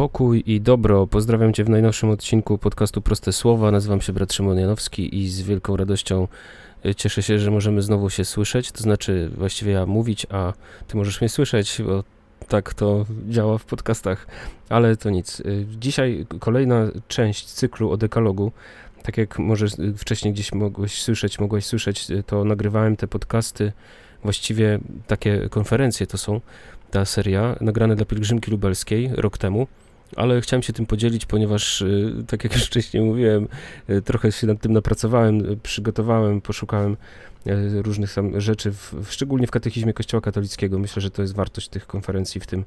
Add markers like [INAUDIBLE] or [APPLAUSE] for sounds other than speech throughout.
Pokój i dobro. Pozdrawiam Cię w najnowszym odcinku podcastu Proste Słowa. Nazywam się brat Szymon Janowski i z wielką radością e, cieszę się, że możemy znowu się słyszeć. To znaczy, właściwie ja mówić, a Ty możesz mnie słyszeć, bo tak to działa w podcastach, ale to nic. E, dzisiaj kolejna część cyklu o dekalogu. Tak jak może wcześniej gdzieś mogłeś słyszeć, mogłeś słyszeć, e, to nagrywałem te podcasty, właściwie takie konferencje to są ta seria, nagrane dla Pielgrzymki Lubelskiej rok temu. Ale chciałem się tym podzielić, ponieważ, y, tak jak już wcześniej mówiłem, y, trochę się nad tym napracowałem, y, przygotowałem, poszukałem różnych rzeczy, w, szczególnie w katechizmie Kościoła katolickiego. Myślę, że to jest wartość tych konferencji w tym,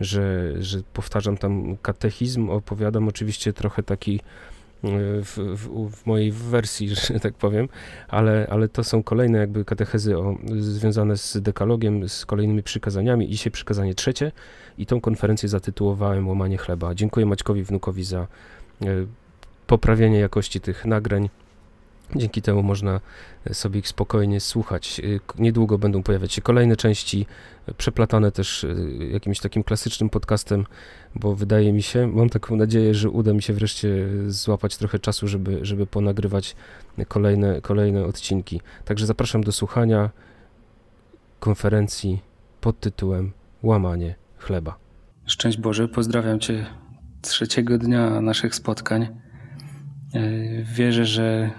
że, że powtarzam tam katechizm, opowiadam oczywiście trochę taki w, w, w, mojej wersji, [LAUGHS] że tak powiem, ale, ale to są kolejne jakby katechezy o, związane z dekalogiem, z kolejnymi przykazaniami. Dzisiaj przykazanie trzecie i tą konferencję zatytułowałem Łamanie chleba. Dziękuję Maćkowi Wnukowi za e, poprawienie jakości tych nagrań. Dzięki temu można sobie ich spokojnie słuchać. Niedługo będą pojawiać się kolejne części, przeplatane też jakimś takim klasycznym podcastem, bo wydaje mi się, mam taką nadzieję, że uda mi się wreszcie złapać trochę czasu, żeby, żeby ponagrywać kolejne, kolejne odcinki. Także zapraszam do słuchania konferencji pod tytułem Łamanie chleba. Szczęść Boże, pozdrawiam Cię trzeciego dnia naszych spotkań. Wierzę, że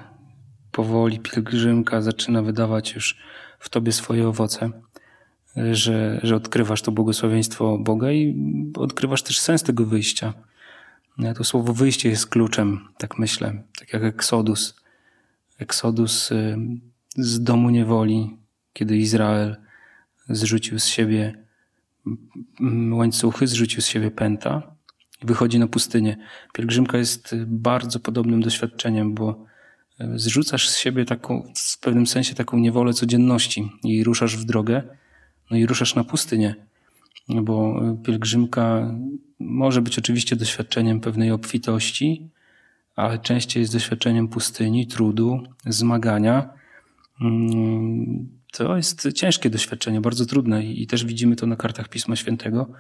powoli pielgrzymka zaczyna wydawać już w tobie swoje owoce, że, że odkrywasz to błogosławieństwo Boga i odkrywasz też sens tego wyjścia. To słowo wyjście jest kluczem, tak myślę, tak jak Eksodus. Eksodus y, z domu niewoli, kiedy Izrael zrzucił z siebie łańcuchy, zrzucił z siebie pęta i wychodzi na pustynię. Pielgrzymka jest bardzo podobnym doświadczeniem, bo zrzucasz z siebie taką, w pewnym sensie taką niewolę codzienności i ruszasz w drogę, no i ruszasz na pustynię, bo pielgrzymka może być oczywiście doświadczeniem pewnej obfitości, ale częściej jest doświadczeniem pustyni, trudu, zmagania. Mm, to jest ciężkie doświadczenie, bardzo trudne i też widzimy to na kartach Pisma Świętego,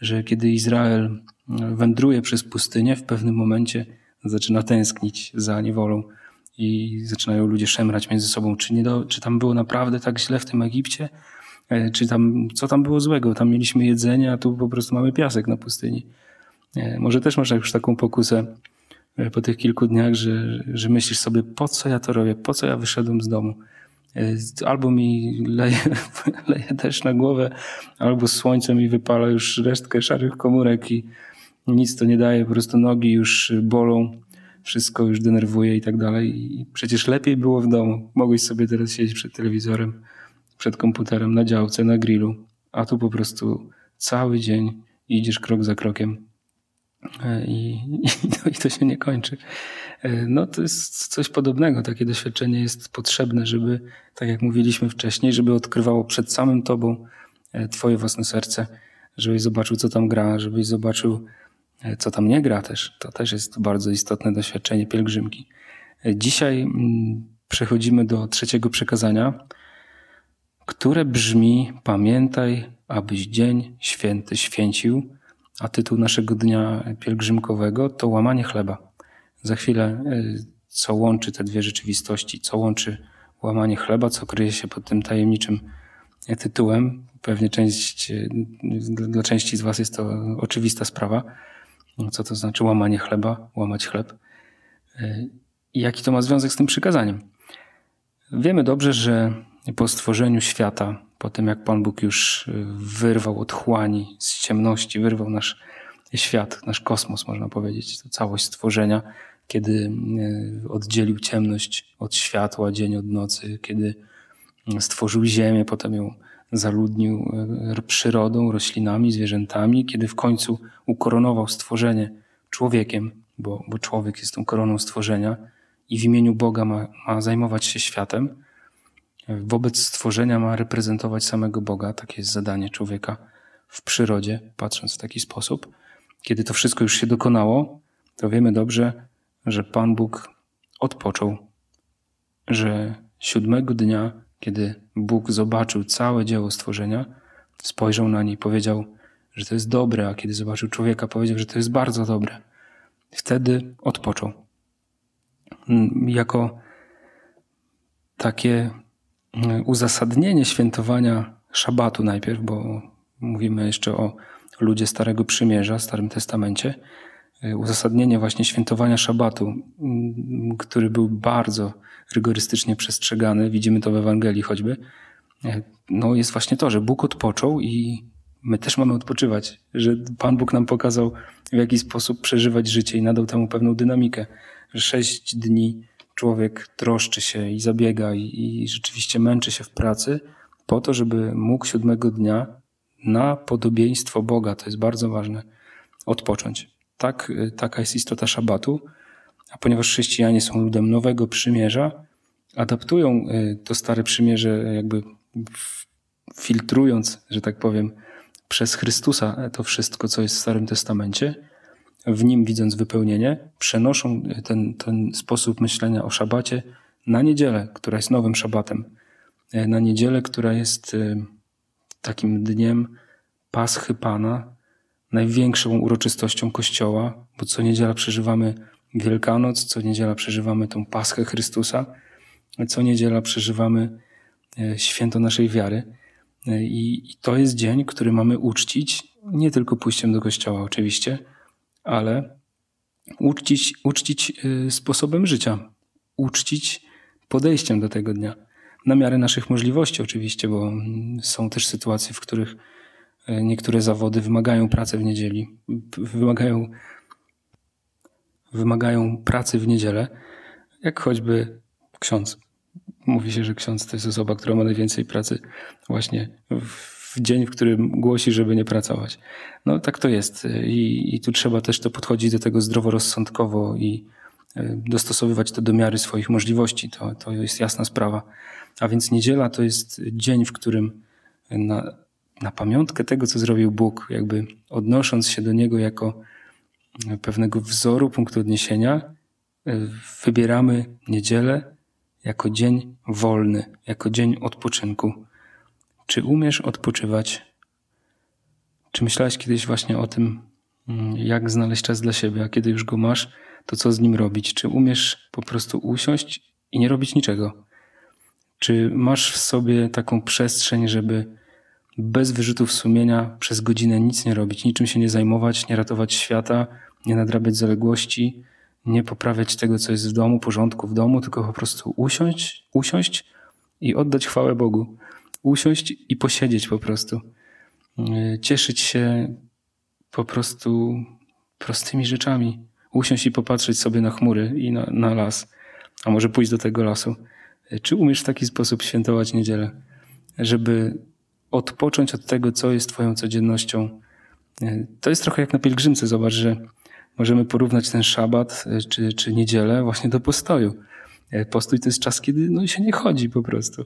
że kiedy Izrael wędruje przez pustynię, w pewnym momencie zaczyna tęsknić za niewolą i zaczynają ludzie szemrać między sobą, czy, nie do, czy tam było naprawdę tak źle w tym Egipcie, e, czy tam, co tam było złego, tam mieliśmy jedzenie, a tu po prostu mamy piasek na pustyni. E, może też masz już taką pokusę e, po tych kilku dniach, że, że myślisz sobie, po co ja to robię, po co ja wyszedłem z domu. Albo mi leje, [LAUGHS] leje deszcz na głowę, albo słońce mi wypala już resztkę szarych komórek i nic to nie daje, po prostu nogi już bolą wszystko już denerwuje i tak dalej. I przecież lepiej było w domu. Mogłeś sobie teraz siedzieć przed telewizorem, przed komputerem, na działce, na grillu, a tu po prostu cały dzień idziesz krok za krokiem e, i, [LAUGHS] i, to się nie kończy. E, no to jest coś podobnego. Takie doświadczenie jest potrzebne, żeby, tak jak mówiliśmy wcześniej, żeby odkrywało przed samym tobą e, twoje własne serce, żebyś zobaczył, co tam gra, żebyś zobaczył, co tam nie gra też. To też jest bardzo istotne doświadczenie pielgrzymki. Dzisiaj mm, przechodzimy do trzeciego przekazania, które brzmi: Pamiętaj, abyś dzień święty święcił, a tytuł naszego dnia pielgrzymkowego to łamanie chleba. Za chwilę, e, co łączy te dwie rzeczywistości, co łączy łamanie chleba, co kryje się pod tym tajemniczym tytułem. Pewnie część, dla części z Was jest to oczywista sprawa co to znaczy łamanie chleba, łamać chleb. I jaki to ma związek z tym przykazaniem? Wiemy dobrze, że po stworzeniu świata, po tym jak Pan Bóg już wyrwał otchłani z ciemności, wyrwał nasz świat, nasz kosmos, można powiedzieć, to całość stworzenia, kiedy e, oddzielił ciemność od światła, dzień od nocy, kiedy stworzył ziemię, potem ją zaludnił e, przyrodą, roślinami, zwierzętami, kiedy w końcu ukoronował stworzenie człowiekiem, bo, bo człowiek jest tą koroną stworzenia i w imieniu Boga ma, ma zajmować się światem. Wobec stworzenia ma reprezentować samego Boga. Takie jest zadanie człowieka w przyrodzie, patrząc w taki sposób. Kiedy to wszystko już się dokonało, to wiemy dobrze, że Pan Bóg odpoczął, że siódmego dnia kiedy Bóg zobaczył całe dzieło stworzenia, spojrzał na nie i powiedział, że to jest dobre, a kiedy zobaczył człowieka, powiedział, że to jest bardzo dobre. Wtedy odpoczął. Mm, jako takie mm, uzasadnienie świętowania szabatu najpierw, bo mówimy jeszcze o ludzie Starego Przymierza, Starym Testamencie, uzasadnienie właśnie świętowania szabatu, który był bardzo rygorystycznie przestrzegany, widzimy to w Ewangelii choćby, y, no jest właśnie to, że Bóg odpoczął i my też mamy odpoczywać, że Pan Bóg nam pokazał, w jaki sposób przeżywać życie i nadał temu pewną dynamikę, że sześć dni człowiek troszczy się i zabiega i, i rzeczywiście męczy się w pracy po to, żeby mógł siódmego dnia na podobieństwo Boga, to jest bardzo ważne, odpocząć. Tak, taka jest istota szabatu, a ponieważ chrześcijanie są ludem nowego przymierza, adaptują y, to stare przymierze, jakby filtrując, że tak powiem, przez Chrystusa to wszystko, co jest w Starym Testamencie, w nim widząc wypełnienie, przenoszą ten, ten sposób myślenia o szabacie na niedzielę, która jest nowym szabatem. Na niedzielę, która jest takim dniem Paschy Pana, największą uroczystością Kościoła, bo co niedziela przeżywamy Wielkanoc, co niedziela przeżywamy tą Paschę Chrystusa, co niedziela przeżywamy e, święto naszej wiary. I, I to jest dzień, który mamy uczcić, nie tylko pójściem do kościoła oczywiście, ale uczcić, uczcić y, sposobem życia, uczcić podejściem do tego dnia. Na miarę naszych możliwości oczywiście, bo mm, są też sytuacje, w których niektóre zawody wymagają pracy w niedzieli, wymagają, wymagają pracy w niedzielę, jak choćby ksiądz. Mówi się, że ksiądz to jest osoba, która ma najwięcej pracy właśnie w dzień, w którym głosi, żeby nie pracować. No tak to jest i, i tu trzeba też to podchodzić do tego zdroworozsądkowo i e, dostosowywać to do miary swoich możliwości. To, to jest jasna sprawa. A więc niedziela to jest dzień, w którym na, na pamiątkę tego, co zrobił Bóg, jakby odnosząc się do Niego jako pewnego wzoru, punktu odniesienia, e, wybieramy niedzielę jako dzień wolny, jako dzień odpoczynku. Czy umiesz odpoczywać? Czy myślałeś kiedyś właśnie o tym, mm, jak znaleźć czas dla siebie, a kiedy już go masz, to co z nim robić? Czy umiesz po prostu usiąść i nie robić niczego? Czy masz w sobie taką przestrzeń, żeby bez wyrzutów sumienia przez godzinę nic nie robić, niczym się nie zajmować, nie ratować świata, nie nadrabiać zaległości, nie poprawiać tego, co jest w domu, porządku w domu, tylko po prostu usiąść, usiąść i oddać chwałę Bogu. Usiąść i posiedzieć po prostu. E, cieszyć się po prostu prostymi rzeczami. Usiąść i popatrzeć sobie na chmury i na, na las, a może pójść do tego lasu. E, czy umiesz w taki sposób świętować niedzielę, żeby odpocząć od tego, co jest Twoją codziennością? E, to jest trochę jak na pielgrzymce. Zobacz, że możemy porównać ten szabat e, czy, czy niedzielę właśnie do postoju. E, postój to jest czas, kiedy no, się nie chodzi po prostu.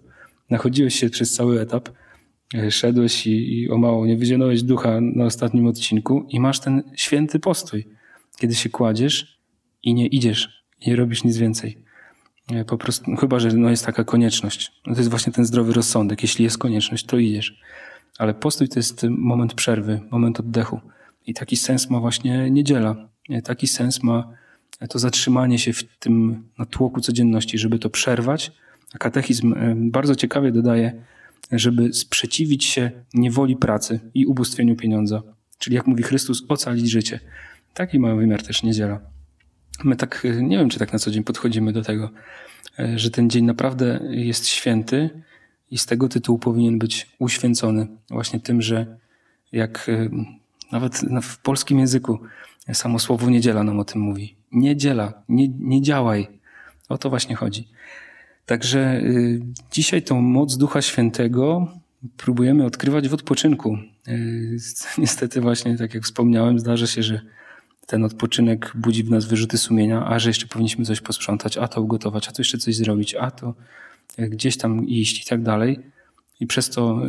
Nachodziłeś się przez cały etap, szedłeś i, i o mało nie wyzionąłeś ducha na ostatnim odcinku i masz ten święty postój, kiedy się kładziesz i nie idziesz, nie robisz nic więcej. Po prostu, no, chyba, że no jest taka konieczność. No to jest właśnie ten zdrowy rozsądek. Jeśli jest konieczność, to idziesz. Ale postój to jest moment przerwy, moment oddechu. I taki sens ma właśnie niedziela. Taki sens ma to zatrzymanie się w tym natłoku codzienności, żeby to przerwać. A katechizm e, bardzo ciekawie dodaje, żeby sprzeciwić się niewoli pracy i ubóstwieniu pieniądza. Czyli jak mówi Chrystus, ocalić życie. Taki ma wymiar też niedziela. My tak, e, nie wiem, czy tak na co dzień podchodzimy do tego, e, że ten dzień naprawdę jest święty i z tego tytułu powinien być uświęcony. Właśnie tym, że jak nawet w polskim języku samo słowo niedziela nam o tym mówi. Niedziela, nie, nie działaj. O to właśnie chodzi. Także y, dzisiaj tą moc Ducha Świętego próbujemy odkrywać w odpoczynku. [LAUGHS] Niestety właśnie, tak jak wspomniałem, zdarza się, że ten odpoczynek budzi w nas wyrzuty sumienia, a że jeszcze powinniśmy coś posprzątać, a to ugotować, a to jeszcze coś zrobić, a to y, gdzieś tam iść i tak dalej. I przez to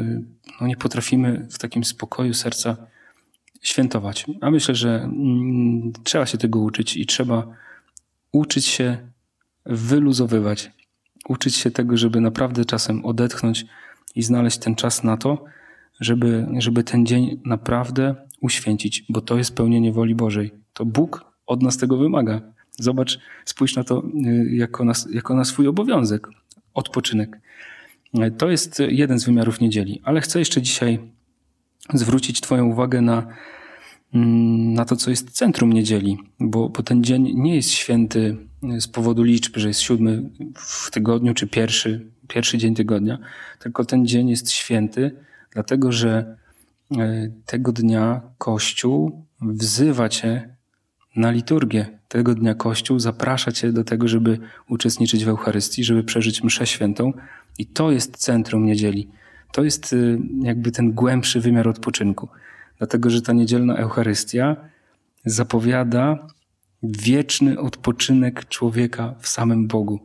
no, nie potrafimy w takim spokoju serca świętować. A myślę, że mm, trzeba się tego uczyć i trzeba uczyć się wyluzowywać. Uczyć się tego, żeby naprawdę czasem odetchnąć i znaleźć ten czas na to, żeby, żeby ten dzień naprawdę uświęcić, bo to jest pełnienie woli Bożej. To Bóg od nas tego wymaga. Zobacz, spójrz na to y, jako na, jako na swój obowiązek, odpoczynek. Y, to jest jeden z wymiarów niedzieli, ale chcę jeszcze dzisiaj zwrócić Twoją uwagę na, mm, na to, co jest centrum niedzieli, bo, bo ten dzień nie jest święty z powodu liczby, że jest siódmy w tygodniu czy pierwszy, pierwszy dzień tygodnia, tylko ten dzień jest święty, dlatego że y, tego dnia Kościół wzywa Cię na liturgię. Tego dnia Kościół zaprasza Cię do tego, żeby uczestniczyć w Eucharystii, żeby przeżyć mszę świętą i to jest centrum niedzieli. To jest y, jakby ten głębszy wymiar odpoczynku. Dlatego, że ta niedzielna Eucharystia zapowiada wieczny odpoczynek człowieka w samym Bogu.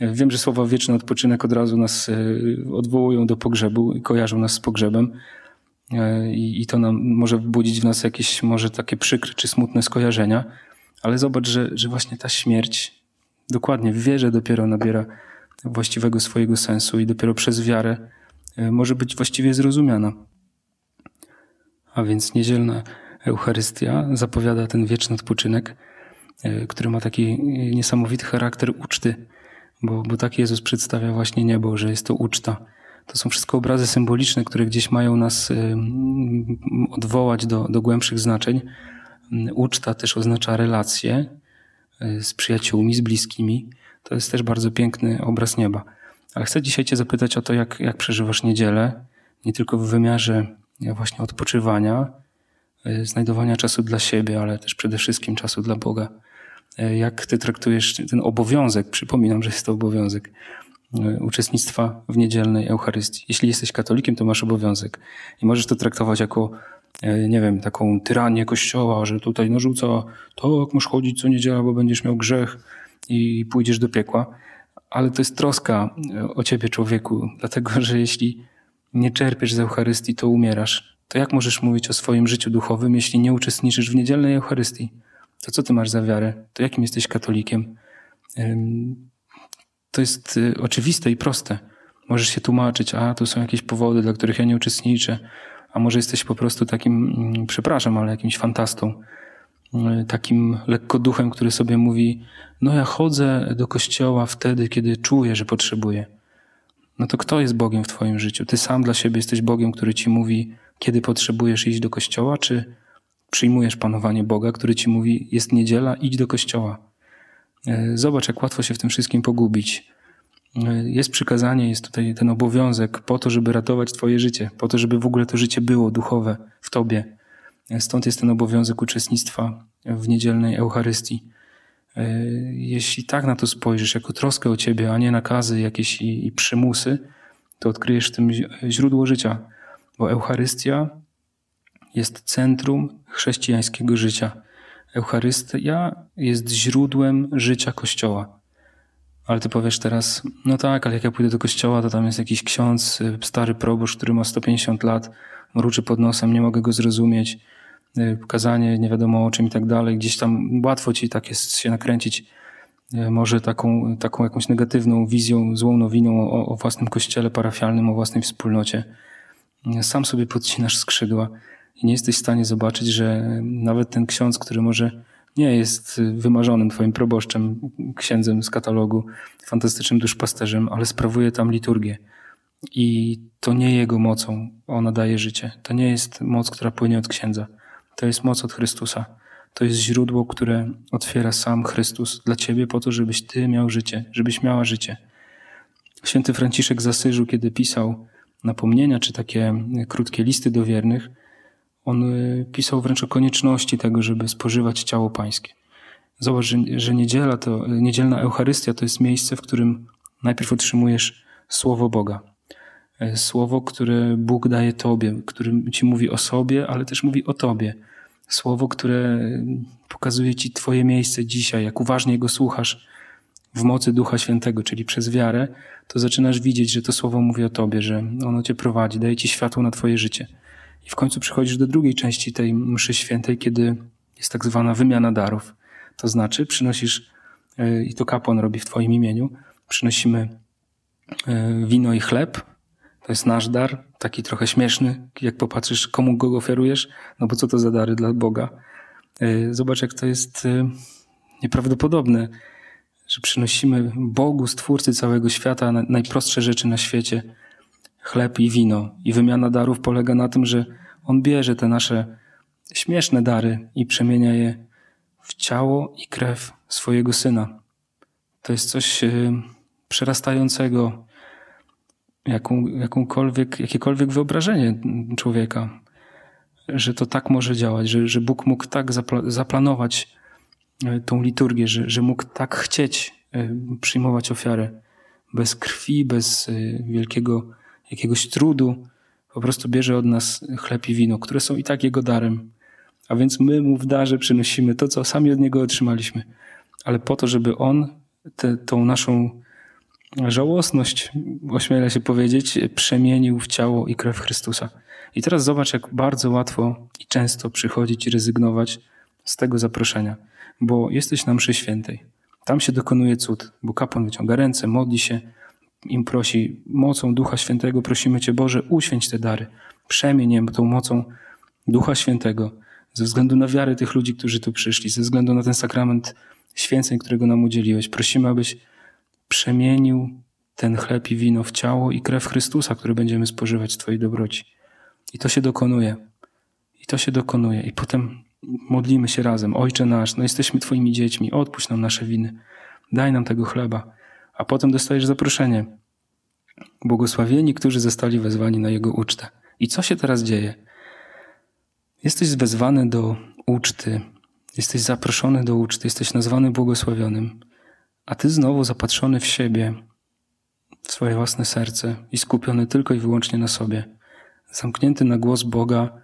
Wiem, że słowa wieczny odpoczynek od razu nas y, odwołują do pogrzebu i kojarzą nas z pogrzebem. Y, I to nam może wbudzić w nas jakieś może takie przykre czy smutne skojarzenia, ale zobacz, że, że właśnie ta śmierć dokładnie w wierze dopiero nabiera właściwego swojego sensu i dopiero przez wiarę E, może być właściwie zrozumiana. A więc niedzielna Eucharystia zapowiada ten wieczny odpoczynek, e, który ma taki niesamowity charakter uczty, bo, bo tak Jezus przedstawia właśnie niebo, że jest to uczta. To są wszystko obrazy symboliczne, które gdzieś mają nas e, odwołać do, do głębszych znaczeń. Uczta też oznacza relacje z przyjaciółmi, z bliskimi. To jest też bardzo piękny obraz nieba. Ale chcę dzisiaj Cię zapytać o to, jak, jak przeżywasz niedzielę, nie tylko w wymiarze właśnie odpoczywania, e, znajdowania czasu dla siebie, ale też przede wszystkim czasu dla Boga. E, jak Ty traktujesz ten obowiązek, przypominam, że jest to obowiązek, e, uczestnictwa w niedzielnej Eucharystii. Jeśli jesteś katolikiem, to masz obowiązek i możesz to traktować jako, nie wiem, taką tyranię Kościoła, że tutaj narzuca to, jak masz chodzić co niedziela, bo będziesz miał grzech i pójdziesz do piekła ale to jest troska e, o ciebie, człowieku, [LAUGHS] dlatego że jeśli nie czerpiesz z Eucharystii, to umierasz. To jak możesz mówić o swoim życiu duchowym, jeśli nie uczestniczysz w niedzielnej Eucharystii? To co ty masz za wiarę? To jakim jesteś katolikiem? To jest e, oczywiste i proste. Możesz się tłumaczyć, a tu są jakieś powody, dla których ja nie uczestniczę, a może jesteś po prostu takim, mm, przepraszam, ale jakimś fantastą E, takim lekkoduchem, który sobie mówi: No, ja chodzę do kościoła wtedy, kiedy czuję, że potrzebuję. No to kto jest Bogiem w Twoim życiu? Ty sam dla siebie jesteś Bogiem, który ci mówi, kiedy potrzebujesz iść do kościoła, czy przyjmujesz panowanie Boga, który ci mówi: Jest niedziela, idź do kościoła. E, zobacz, jak łatwo się w tym wszystkim pogubić. E, jest przykazanie, jest tutaj ten obowiązek po to, żeby ratować Twoje życie, po to, żeby w ogóle to życie było duchowe w Tobie Stąd jest ten obowiązek uczestnictwa w niedzielnej Eucharystii. E, jeśli tak na to spojrzysz, jako troskę o ciebie, a nie nakazy jakieś i, i przymusy, to odkryjesz w tym źródło życia, bo Eucharystia jest centrum chrześcijańskiego życia. Eucharystia jest źródłem życia Kościoła. Ale ty powiesz teraz, no tak, ale jak ja pójdę do kościoła, to tam jest jakiś ksiądz, y, stary proboszcz, który ma 150 lat, mruczy pod nosem, nie mogę go zrozumieć. Y, pokazanie nie wiadomo o czym i tak dalej. Gdzieś tam łatwo ci tak jest się nakręcić y, może taką, taką jakąś negatywną wizją, złą nowiną o, o własnym kościele parafialnym, o własnej wspólnocie. Sam sobie podcinasz skrzydła i nie jesteś w stanie zobaczyć, że nawet ten ksiądz, który może nie jest wymarzonym twoim proboszczem, księdzem z katalogu, fantastycznym duszpasterzem, ale sprawuje tam liturgię. I to nie jego mocą ona daje życie. To nie jest moc, która płynie od księdza to jest moc od Chrystusa. To jest źródło, które otwiera sam Chrystus dla ciebie po to, żebyś ty miał życie, żebyś miała życie. Święty Franciszek z Asyżu, kiedy pisał napomnienia czy takie krótkie listy do wiernych, on y, pisał wręcz o konieczności tego, żeby spożywać ciało pańskie. Zobacz, że, że niedziela to, niedzielna Eucharystia to jest miejsce, w którym najpierw otrzymujesz Słowo Boga. E, słowo, które Bóg daje Tobie, który Ci mówi o sobie, ale też mówi o Tobie. Słowo, które pokazuje Ci Twoje miejsce dzisiaj, jak uważnie go słuchasz w mocy Ducha Świętego, czyli przez wiarę, to zaczynasz widzieć, że to słowo mówi o Tobie, że ono Cię prowadzi, daje Ci światło na Twoje życie. I w końcu przychodzisz do drugiej części tej mszy świętej, kiedy jest tak zwana wymiana darów. To znaczy, przynosisz, e, i to kapłan robi w Twoim imieniu, przynosimy e, wino i chleb, To jest nasz dar, taki trochę śmieszny, jak popatrzysz, komu go ofiarujesz, no bo co to za dary dla Boga. E, zobacz, jak to jest nieprawdopodobne, że przynosimy Bogu, Stwórcy całego świata, najprostsze rzeczy na świecie, chleb i wino. I wymiana darów polega na tym, że On bierze te nasze śmieszne dary i przemienia je w ciało i krew swojego Syna. To jest coś e, przerastającego jaką, jakąkolwiek, jakiekolwiek wyobrażenie człowieka, że to tak może działać, że, że Bóg mógł tak zapla zaplanować e, tą liturgię, że, że mógł tak chcieć e, przyjmować ofiarę bez krwi, bez wielkiego jakiegoś trudu. Po prostu bierze od nas chleb i wino, które są i tak Jego darem. A więc my Mu w darze przynosimy to, co sami od Niego otrzymaliśmy. Ale po to, żeby On tę tą naszą żałosność, ośmielę się powiedzieć, przemienił w ciało i krew Chrystusa. I teraz zobacz, jak bardzo łatwo i często przychodzić i rezygnować z tego zaproszenia, bo jesteś na mszy świętej. Tam się dokonuje cud, bo kapłan wyciąga ręce, modli się, im prosi mocą Ducha Świętego, prosimy Cię Boże, uświęć te dary, przemień tą mocą Ducha Świętego, ze względu na wiarę tych ludzi, którzy tu przyszli, ze względu na ten sakrament święceń, którego nam udzieliłeś. Prosimy, abyś przemienił ten chleb i wino w ciało i krew Chrystusa, który będziemy spożywać z Twojej dobroci. I to się dokonuje. I to się dokonuje. I potem modlimy się razem. Ojcze nasz, no jesteśmy Twoimi dziećmi, odpuść nam nasze winy. Daj nam tego chleba. A potem dostajesz zaproszenie. Błogosławieni, którzy zostali wezwani na Jego ucztę. I co się teraz dzieje? Jesteś wezwany do uczty, jesteś zaproszony do uczty, jesteś nazwany błogosławionym a ty znowu zapatrzony w siebie, w swoje własne serce i skupiony tylko i wyłącznie na sobie, zamknięty na głos Boga,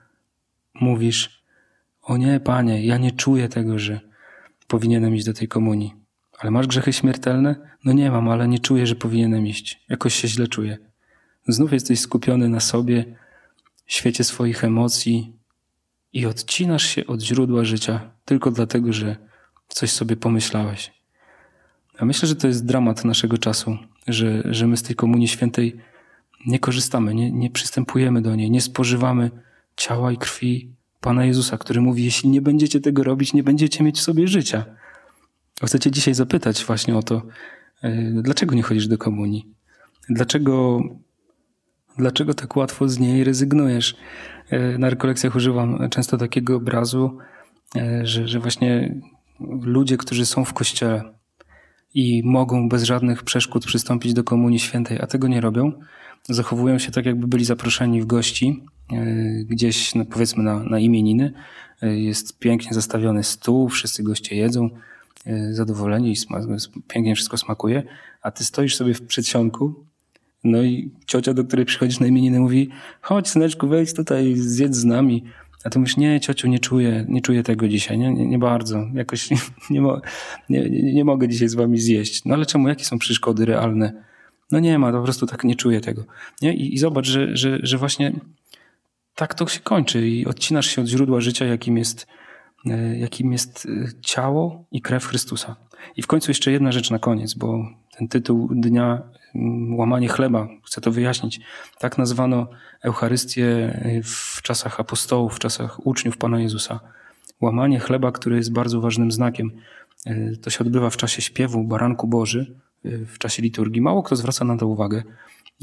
mówisz: O nie, panie, ja nie czuję tego, że powinienem iść do tej komunii. Ale masz grzechy śmiertelne? No nie mam, ale nie czuję, że powinienem iść. Jakoś się źle czuję. Znów jesteś skupiony na sobie, świecie swoich emocji i odcinasz się od źródła życia tylko dlatego, że coś sobie pomyślałeś. Ja myślę, że to jest dramat naszego czasu, że, że my z tej Komunii Świętej nie korzystamy, nie, nie przystępujemy do niej, nie spożywamy ciała i krwi Pana Jezusa, który mówi: Jeśli nie będziecie tego robić, nie będziecie mieć w sobie życia. Chcę dzisiaj zapytać właśnie o to, e, dlaczego nie chodzisz do komunii? Dlaczego, dlaczego tak łatwo z niej rezygnujesz? E, na rekolekcjach używam często takiego obrazu, e, że, że właśnie ludzie, którzy są w kościele, i mogą bez żadnych przeszkód przystąpić do Komunii Świętej, a tego nie robią, zachowują się tak, jakby byli zaproszeni w gości gdzieś, no powiedzmy, na, na imieniny. Jest pięknie zastawiony stół, wszyscy goście jedzą, zadowoleni i pięknie wszystko smakuje, a ty stoisz sobie w przedsionku, no i ciocia, do której przychodzisz na imieniny, mówi: Chodź, syneczku, wejdź tutaj, zjedz z nami. A ty mówisz, nie, ciociu, nie czuję, nie czuję tego dzisiaj, nie, nie, nie bardzo. Jakoś [LAUGHS] nie, nie, nie, nie mogę dzisiaj z wami zjeść. No ale czemu? Jakie są przeszkody realne? No nie ma, po prostu tak nie czuję tego. Nie? I, i zobacz, że, że, że właśnie tak to się kończy i odcinasz się od źródła życia, jakim jest, jakim jest e, ciało i krew Chrystusa. I w końcu jeszcze jedna rzecz na koniec, bo ten tytuł dnia mm, łamanie chleba, chcę to wyjaśnić. Tak nazwano Eucharystię w czasach apostołów, w czasach uczniów Pana Jezusa. Łamanie chleba, które jest bardzo ważnym znakiem. E, to się odbywa w czasie śpiewu Baranku Boży, e, w czasie liturgii. Mało kto zwraca na to uwagę.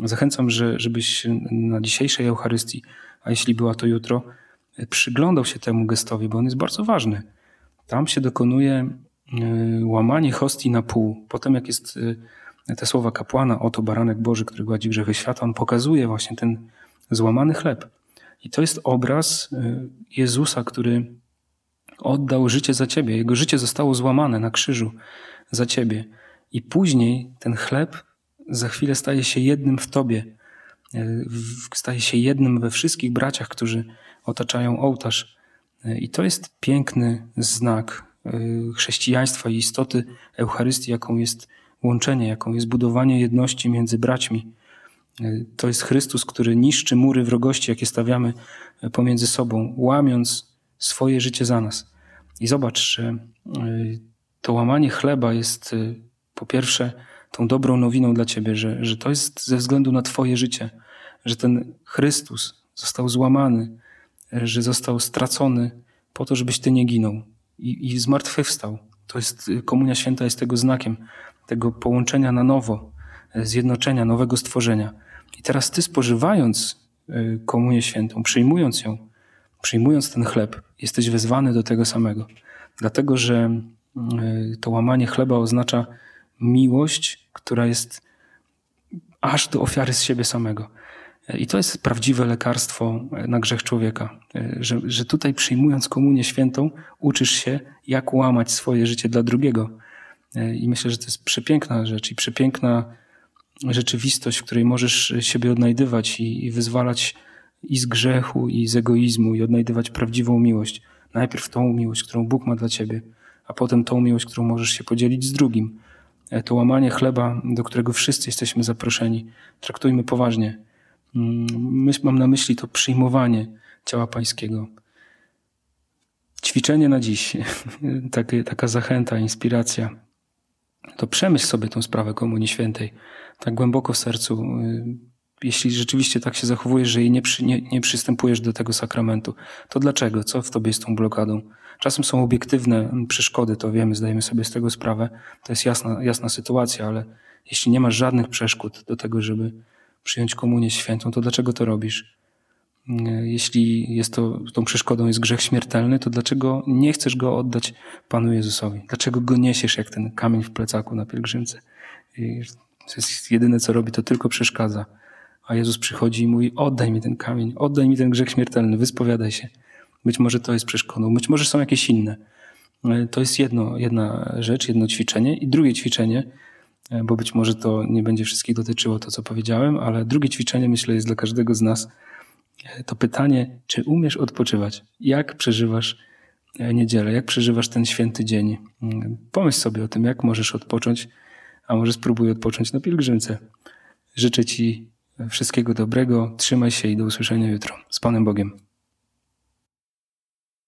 Zachęcam, że, żebyś na dzisiejszej Eucharystii, a jeśli była to jutro, e, przyglądał się temu gestowi, bo on jest bardzo ważny. Tam się dokonuje łamanie hostii na pół. Potem jak jest te słowa kapłana, oto baranek Boży, który gładzi grzechy świata, on pokazuje właśnie ten złamany chleb. I to jest obraz y, Jezusa, który oddał życie za ciebie. Jego życie zostało złamane na krzyżu za ciebie. I później ten chleb za chwilę staje się jednym w tobie. Staje się jednym we wszystkich braciach, którzy otaczają ołtarz. Y, I to jest piękny znak chrześcijaństwa i istoty Eucharystii, jaką jest łączenie, jaką jest budowanie jedności między braćmi. E, to jest Chrystus, który niszczy mury wrogości, jakie stawiamy pomiędzy sobą, łamiąc swoje życie za nas. I zobacz, że to łamanie chleba jest po pierwsze tą dobrą nowiną dla ciebie, że, że to jest ze względu na Twoje życie, że ten Chrystus został złamany, że został stracony po to, żebyś ty nie ginął i, i zmartwychwstał. To jest, Komunia Święta jest tego znakiem, tego połączenia na nowo, zjednoczenia, nowego stworzenia. I teraz ty spożywając y, Komunię Świętą, przyjmując ją, przyjmując ten chleb, jesteś wezwany do tego samego. Dlatego, że y, to łamanie chleba oznacza miłość, która jest aż do ofiary z siebie samego. I to jest prawdziwe lekarstwo na grzech człowieka, że, że tutaj przyjmując komunię świętą, uczysz się, jak łamać swoje życie dla drugiego. I myślę, że to jest przepiękna rzecz i przepiękna rzeczywistość, w której możesz siebie odnajdywać i, i wyzwalać i z grzechu, i z egoizmu, i odnajdywać prawdziwą miłość. Najpierw tą miłość, którą Bóg ma dla ciebie, a potem tą miłość, którą możesz się podzielić z drugim. To łamanie chleba, do którego wszyscy jesteśmy zaproszeni, traktujmy poważnie. Myśl, mam na myśli to przyjmowanie ciała pańskiego. Ćwiczenie na dziś, [LAUGHS] taka zachęta, inspiracja. To przemyśl sobie tą sprawę Komunii Świętej tak głęboko w sercu. Jeśli rzeczywiście tak się zachowujesz, że nie, przy, nie, nie przystępujesz do tego sakramentu, to dlaczego? Co w tobie jest tą blokadą? Czasem są obiektywne przeszkody, to wiemy, zdajemy sobie z tego sprawę. To jest jasna, jasna sytuacja, ale jeśli nie masz żadnych przeszkód do tego, żeby przyjąć komunię świętą, to dlaczego to robisz? Jeśli jest to, tą przeszkodą jest grzech śmiertelny, to dlaczego nie chcesz go oddać Panu Jezusowi? Dlaczego go niesiesz jak ten kamień w plecaku na pielgrzymce? I to jest jedyne, co robi, to tylko przeszkadza. A Jezus przychodzi i mówi: Oddaj mi ten kamień, oddaj mi ten grzech śmiertelny, wyspowiadaj się. Być może to jest przeszkodą, być może są jakieś inne. To jest jedno, jedna rzecz, jedno ćwiczenie. I drugie ćwiczenie, E, bo być może to nie będzie wszystkich dotyczyło to, co powiedziałem, ale drugie ćwiczenie, myślę, jest dla każdego z nas e, to pytanie, czy umiesz odpoczywać? Jak przeżywasz e, niedzielę? Jak przeżywasz ten święty dzień? Mm, pomyśl sobie o tym, jak możesz odpocząć, a może spróbuj odpocząć na pielgrzymce. Życzę Ci wszystkiego dobrego, trzymaj się i do usłyszenia jutro. Z Panem Bogiem.